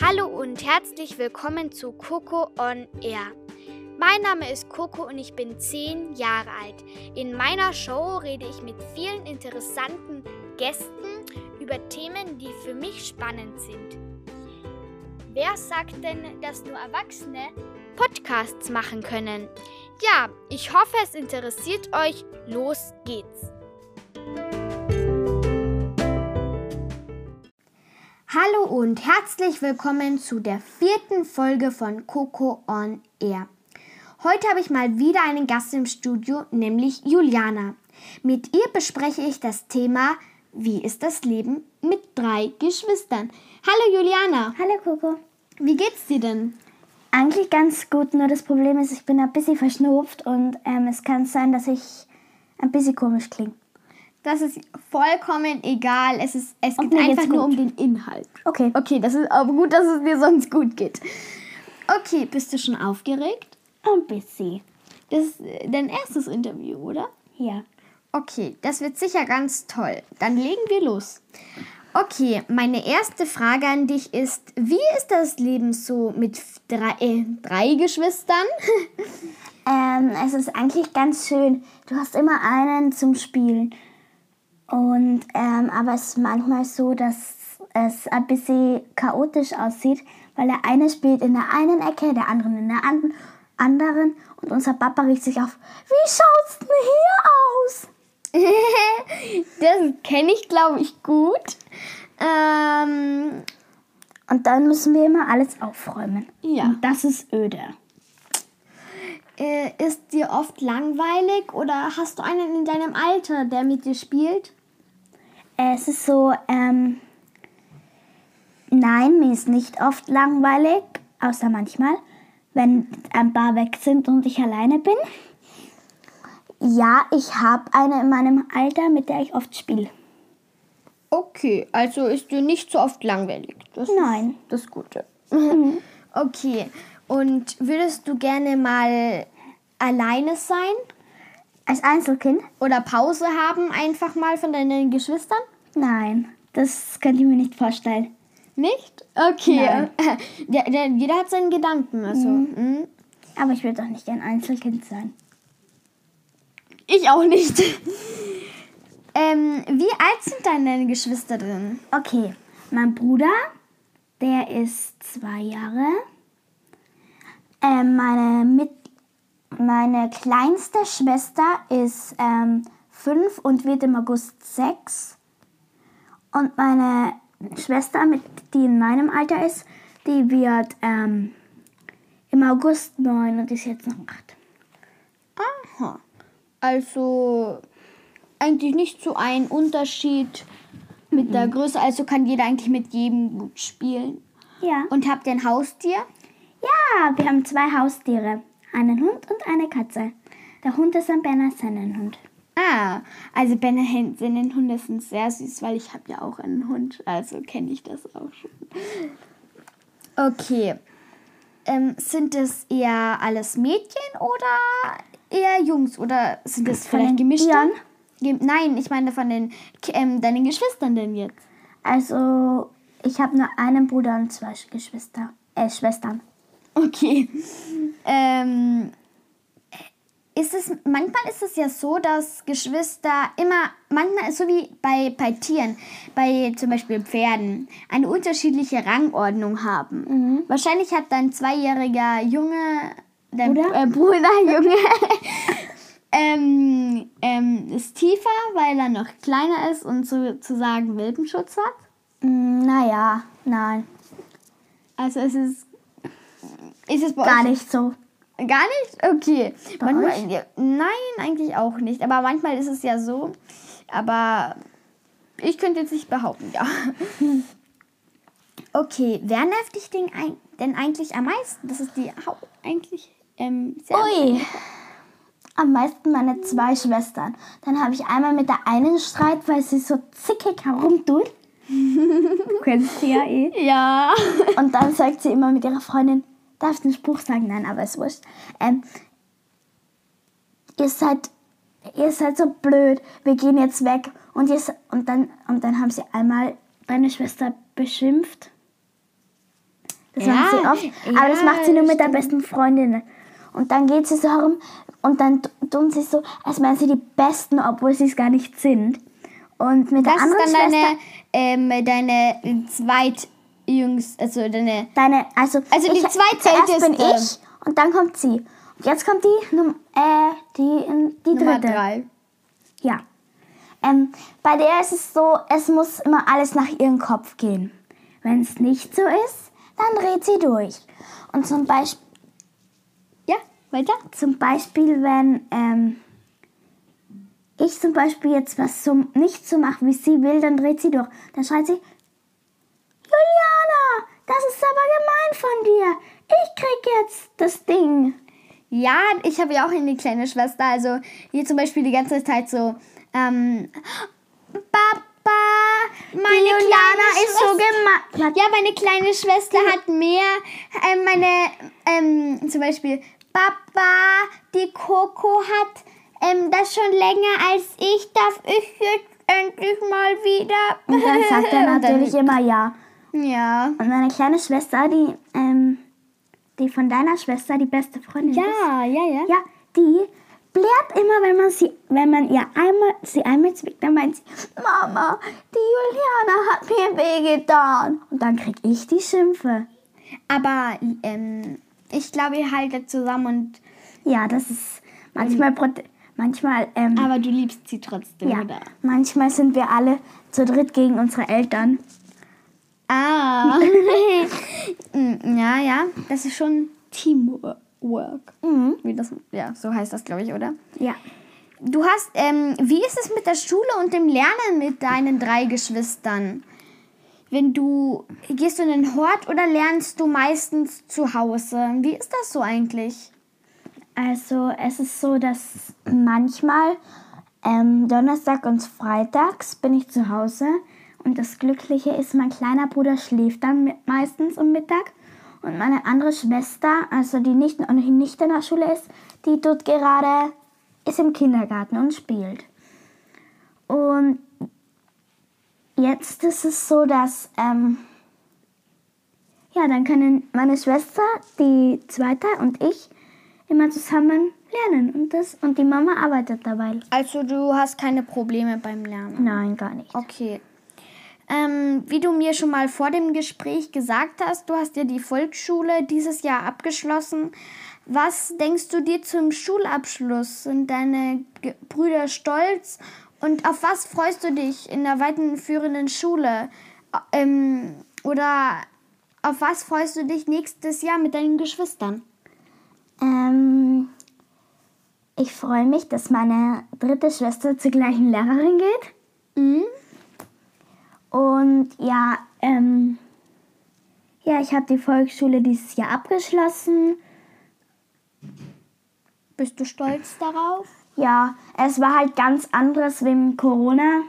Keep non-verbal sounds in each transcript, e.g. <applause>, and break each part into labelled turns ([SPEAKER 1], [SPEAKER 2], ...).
[SPEAKER 1] Hallo und herzlich willkommen zu Coco on Air. Mein Name ist Coco und ich bin 10 Jahre alt. In meiner Show rede ich mit vielen interessanten Gästen über Themen, die für mich spannend sind. Wer sagt denn, dass nur Erwachsene Podcasts machen können? Ja, ich hoffe, es interessiert euch. Los geht's. Hallo und herzlich willkommen zu der vierten Folge von Coco on Air. Heute habe ich mal wieder einen Gast im Studio, nämlich Juliana. Mit ihr bespreche ich das Thema Wie ist das Leben mit drei Geschwistern? Hallo Juliana.
[SPEAKER 2] Hallo Coco.
[SPEAKER 1] Wie geht's dir denn?
[SPEAKER 2] Eigentlich ganz gut, nur das Problem ist, ich bin ein bisschen verschnupft und ähm, es kann sein, dass ich ein bisschen komisch klinge.
[SPEAKER 1] Das ist vollkommen egal. Es, ist, es geht
[SPEAKER 2] mir
[SPEAKER 1] einfach nur um den Inhalt.
[SPEAKER 2] Okay.
[SPEAKER 1] Okay, das ist aber gut, dass es dir sonst gut geht. Okay, bist du schon aufgeregt?
[SPEAKER 2] Ein bisschen.
[SPEAKER 1] Das ist äh, dein erstes Interview, oder?
[SPEAKER 2] Ja.
[SPEAKER 1] Okay, das wird sicher ganz toll. Dann legen wir los. Okay, meine erste Frage an dich ist, wie ist das Leben so mit drei, äh, drei Geschwistern? <laughs>
[SPEAKER 2] Ähm, es ist eigentlich ganz schön. Du hast immer einen zum Spielen. Und, ähm, aber es ist manchmal so, dass es ein bisschen chaotisch aussieht, weil der eine spielt in der einen Ecke, der andere in der an- anderen. Und unser Papa riecht sich auf, wie schaut's denn hier aus? <laughs>
[SPEAKER 1] das kenne ich, glaube ich, gut. Ähm,
[SPEAKER 2] Und dann müssen wir immer alles aufräumen.
[SPEAKER 1] Ja.
[SPEAKER 2] Und das ist öde.
[SPEAKER 1] äh, ist dir oft langweilig oder hast du einen in deinem Alter, der mit dir spielt?
[SPEAKER 2] Es ist so, ähm, nein, mir ist nicht oft langweilig, außer manchmal, wenn ein paar weg sind und ich alleine bin. Ja, ich habe eine in meinem Alter, mit der ich oft spiele.
[SPEAKER 1] Okay, also ist dir nicht so oft langweilig. Das
[SPEAKER 2] Nein.
[SPEAKER 1] ist das Gute. <laughs> okay, und würdest du gerne mal alleine sein
[SPEAKER 2] Als Einzelkind?
[SPEAKER 1] oder Pause haben, einfach mal von deinen Geschwistern?
[SPEAKER 2] Nein, das könnte ich mir nicht vorstellen.
[SPEAKER 1] Nicht? Okay. Der, <laughs> jeder hat seinen Gedanken. Also. mhm.
[SPEAKER 2] Aber ich würde doch nicht ein Einzelkind sein.
[SPEAKER 1] Ich auch nicht. <laughs> ähm, wie alt sind deine Geschwister denn?
[SPEAKER 2] Okay, mein Bruder, der ist zwei Jahre. Ähm, meine, mit, meine kleinste Schwester ist ähm, fünf und wird im August sechs. Und meine Schwester, mit, die in meinem Alter ist, die wird ähm, im August neun und ist jetzt noch acht.
[SPEAKER 1] Aha. Also eigentlich nicht so ein Unterschied mit der Größe. Also kann jeder eigentlich mit jedem gut spielen.
[SPEAKER 2] Ja.
[SPEAKER 1] Und habt ihr ein Haustier?
[SPEAKER 2] Ja, wir haben zwei Haustiere. Einen Hund und eine Katze. Der Hund ist ein Berner Sennenhund.
[SPEAKER 1] Ah, also seinen Hunde sind sehr süß, weil ich habe ja auch einen Hund. Also kenne ich das auch schon. Okay. Ähm, sind es eher alles Mädchen oder eher Jungs? Oder sind es
[SPEAKER 2] Von
[SPEAKER 1] vielleicht gemischt? Nein, ich meine von den ähm, deinen Geschwistern denn jetzt.
[SPEAKER 2] Also, ich habe nur einen Bruder und zwei Geschwister. Äh, Schwestern.
[SPEAKER 1] Okay. Ähm, ist es, manchmal ist es ja so, dass Geschwister immer, manchmal ist so wie bei, bei Tieren, bei zum Beispiel Pferden, eine unterschiedliche Rangordnung haben. Wahrscheinlich hat dein zweijähriger Junge, dein
[SPEAKER 2] Bruder?
[SPEAKER 1] Äh, Bruder <laughs> Junge, ähm, ähm, ist tiefer, weil er noch kleiner ist und sozusagen Welpenschutz hat.
[SPEAKER 2] Mm, naja, nein.
[SPEAKER 1] Also es ist, ist es bei
[SPEAKER 2] Gar
[SPEAKER 1] euch
[SPEAKER 2] nicht so.
[SPEAKER 1] Gar nicht? Okay.
[SPEAKER 2] Bei
[SPEAKER 1] manchmal,
[SPEAKER 2] euch?
[SPEAKER 1] nein, eigentlich auch nicht. Aber manchmal ist es ja so. Aber ich könnte jetzt nicht behaupten, ja. <laughs> Okay, wer nervt dich denn, ein, denn eigentlich am meisten? Das ist die Haupt eigentlich ähm, sehr
[SPEAKER 2] Ui. Am meisten meine zwei Schwestern. Dann habe ich einmal mit der einen Streit, weil sie so zickig herumtut. Du kennst sie ja eh.
[SPEAKER 1] Ja.
[SPEAKER 2] Und dann sagt sie immer mit ihrer Freundin, darf ich den Spruch sagen? Nein, aber ist wurscht. Ähm, ihr seid, ihr seid so blöd, wir gehen jetzt weg. Und, ihr, und, dann, und dann haben sie einmal deine Schwester beschimpft. Das
[SPEAKER 1] Ja,
[SPEAKER 2] macht sie oft. Aber das
[SPEAKER 1] ja,
[SPEAKER 2] macht sie nur mit der
[SPEAKER 1] stimmt.
[SPEAKER 2] besten Freundin. Und dann geht sie so herum und dann tun sie so, als wären sie die Besten, obwohl sie es gar nicht sind. Und mit der
[SPEAKER 1] Das ist
[SPEAKER 2] anderen
[SPEAKER 1] dann
[SPEAKER 2] Schwester,
[SPEAKER 1] deine, ähm, deine zweitjüngste, also deine
[SPEAKER 2] deine, also,
[SPEAKER 1] Also die
[SPEAKER 2] ich,
[SPEAKER 1] zweitälteste.
[SPEAKER 2] Zuerst bin ich und dann kommt sie. Und jetzt kommt die, Num- äh, die, die
[SPEAKER 1] Nummer
[SPEAKER 2] dritte.
[SPEAKER 1] drei.
[SPEAKER 2] Ja. Ähm, bei der ist es so, es muss immer alles nach ihrem Kopf gehen. Wenn es nicht so ist, dann dreht sie durch. Und zum Beispiel,
[SPEAKER 1] Ja, weiter.
[SPEAKER 2] zum Beispiel wenn ähm, ich zum Beispiel jetzt was so, nicht so mache, wie sie will, dann dreht sie durch. Dann schreit sie, Juliana, das ist aber gemein von dir. Ich krieg jetzt das Ding.
[SPEAKER 1] Ja, ich habe ja auch eine kleine Schwester. Also hier zum Beispiel die ganze Zeit so, ähm, Papa, meine
[SPEAKER 2] Juliana ist so gemein.
[SPEAKER 1] Ja, meine kleine Schwester hat mehr, ähm, meine, ähm, zum Beispiel, Papa, die Coco hat ähm, das schon länger als ich. Darf ich jetzt endlich mal wieder?
[SPEAKER 2] Und dann sagt er <laughs> natürlich immer ja.
[SPEAKER 1] Ja.
[SPEAKER 2] Und meine kleine Schwester, die, ähm, die von deiner Schwester, die beste Freundin ist,
[SPEAKER 1] Ja, ja, ja.
[SPEAKER 2] ja, die blärt immer, wenn man sie, wenn man ihr einmal, sie einmal zwickt, dann meint sie, Mama, die Juliana hat mir wehgetan. Und dann krieg ich die Schimpfe.
[SPEAKER 1] Aber ähm, ich glaube, ihr haltet zusammen und.
[SPEAKER 2] Ja, das ist manchmal, prote- manchmal, ähm,
[SPEAKER 1] Aber du liebst sie trotzdem,
[SPEAKER 2] ja,
[SPEAKER 1] oder?
[SPEAKER 2] manchmal sind wir alle zu dritt gegen unsere Eltern.
[SPEAKER 1] Ah. <laughs> Mm, ja, ja. Das ist schon Teamwork.
[SPEAKER 2] Mhm.
[SPEAKER 1] Wie das, ja, so heißt das, glaube ich, oder?
[SPEAKER 2] Ja.
[SPEAKER 1] Du hast, ähm, wie ist es mit der Schule und dem Lernen mit deinen drei Geschwistern? Wenn du, gehst du in den Hort oder lernst du meistens zu Hause? Wie ist das so eigentlich?
[SPEAKER 2] Also es ist so, dass manchmal ähm, Donnerstag und Freitags bin ich zu Hause und das Glückliche ist, mein kleiner Bruder schläft dann meistens um Mittag und meine andere Schwester, also die nicht, nicht in der Schule ist, die tut gerade, ist im Kindergarten und spielt. Und jetzt ist es so, dass ähm, ja, dann können meine Schwester, die zweite und ich immer zusammen lernen und das und die Mama arbeitet dabei.
[SPEAKER 1] Also du hast keine Probleme beim Lernen.
[SPEAKER 2] Nein, gar nicht.
[SPEAKER 1] Okay. Ähm, wie du mir schon mal vor dem Gespräch gesagt hast, du hast ja die Volksschule dieses Jahr abgeschlossen. Was denkst du dir zum Schulabschluss? Sind deine Brüder stolz? Und auf was freust du dich in der weiterführenden Schule? Ähm, oder auf was freust du dich nächstes Jahr mit deinen Geschwistern?
[SPEAKER 2] Ähm, ich freue mich, dass meine dritte Schwester zur gleichen Lehrerin geht.
[SPEAKER 1] Mhm.
[SPEAKER 2] Und ja, ähm, ja, ich habe die Volksschule dieses Jahr abgeschlossen.
[SPEAKER 1] Bist du stolz darauf?
[SPEAKER 2] Ja, es war halt ganz anderes wegen Corona.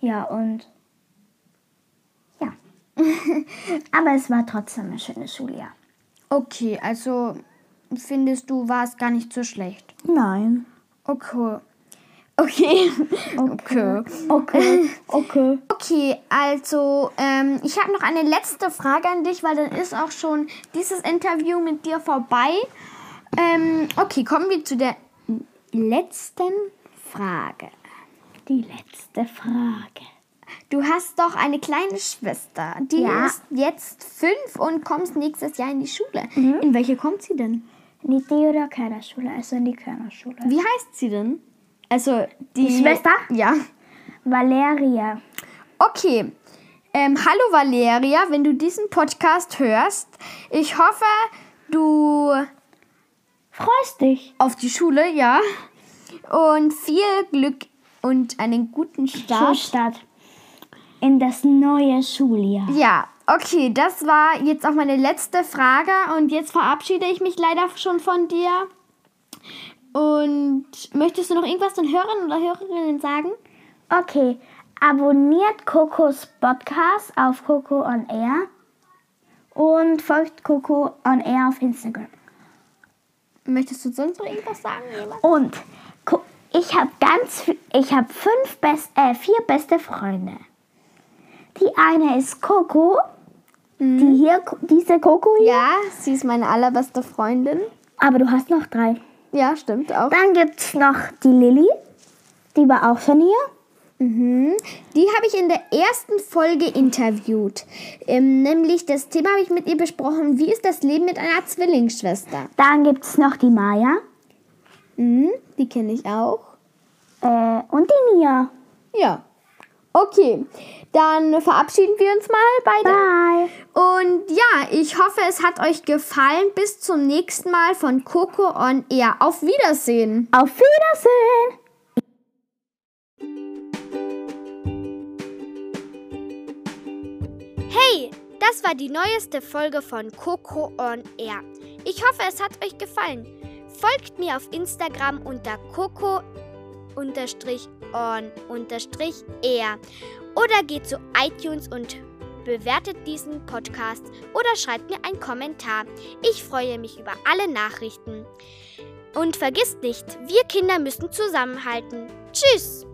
[SPEAKER 2] Ja, und ja. <laughs> Aber es war trotzdem ein schönes Schuljahr.
[SPEAKER 1] Okay, also findest du, war es gar nicht so schlecht.
[SPEAKER 2] Nein.
[SPEAKER 1] Okay. Okay. Okay.
[SPEAKER 2] Okay, okay.
[SPEAKER 1] Okay, also ähm, ich habe noch eine letzte Frage an dich, weil dann ist auch schon dieses Interview mit dir vorbei. Ähm, okay, kommen wir zu der letzten Frage.
[SPEAKER 2] Die letzte Frage.
[SPEAKER 1] Du hast doch eine kleine Schwester, die
[SPEAKER 2] Ja.
[SPEAKER 1] ist jetzt fünf und kommst nächstes Jahr in die Schule. In welche kommt sie denn?
[SPEAKER 2] In die Theodor Körner Schule, also in die Körner Schule.
[SPEAKER 1] Wie heißt sie denn? Also die,
[SPEAKER 2] Die Schwester?
[SPEAKER 1] Ja.
[SPEAKER 2] Valeria.
[SPEAKER 1] Okay. Ähm, hallo Valeria, wenn du diesen Podcast hörst, ich hoffe, du
[SPEAKER 2] Freust dich?
[SPEAKER 1] auf die Schule, ja. Und viel Glück und einen guten Start.
[SPEAKER 2] Stadt. In das neue Schuljahr.
[SPEAKER 1] Ja, okay, das war jetzt auch meine letzte Frage und jetzt verabschiede ich mich leider schon von dir. Und möchtest du noch irgendwas den Hörern oder Hörerinnen sagen?
[SPEAKER 2] Okay, abonniert Kokos Podcast auf Coco on Air und folgt Coco on Air auf Instagram.
[SPEAKER 1] Möchtest du sonst noch irgendwas sagen? Jemand?
[SPEAKER 2] Und ich habe ganz, ich habe fünf best, äh, vier beste Freunde. Die eine ist Coco, Die hier, diese Coco hier.
[SPEAKER 1] Ja, sie ist meine allerbeste Freundin.
[SPEAKER 2] Aber du hast noch drei.
[SPEAKER 1] Ja, stimmt auch.
[SPEAKER 2] Dann gibt es noch die Lilly. Die war auch schon hier.
[SPEAKER 1] Mhm. Die habe ich in der ersten Folge interviewt. Ähm, nämlich das Thema habe ich mit ihr besprochen. Wie ist das Leben mit einer Zwillingsschwester?
[SPEAKER 2] Dann gibt es noch die Maya.
[SPEAKER 1] Mhm, die kenne ich auch.
[SPEAKER 2] Äh, und die Nia.
[SPEAKER 1] Ja. Okay, dann verabschieden wir uns mal beide.
[SPEAKER 2] Bye.
[SPEAKER 1] Und ja, ich hoffe, es hat euch gefallen. Bis zum nächsten Mal von Coco on Air. Auf Wiedersehen.
[SPEAKER 2] Auf Wiedersehen.
[SPEAKER 1] Hey, das war die neueste Folge von Coco on Air. Ich hoffe, es hat euch gefallen. Folgt mir auf Instagram unter Coco on air oder geht zu iTunes und bewertet diesen Podcast oder schreibt mir einen Kommentar. Ich freue mich über alle Nachrichten. Und vergisst nicht, wir Kinder müssen zusammenhalten. Tschüss!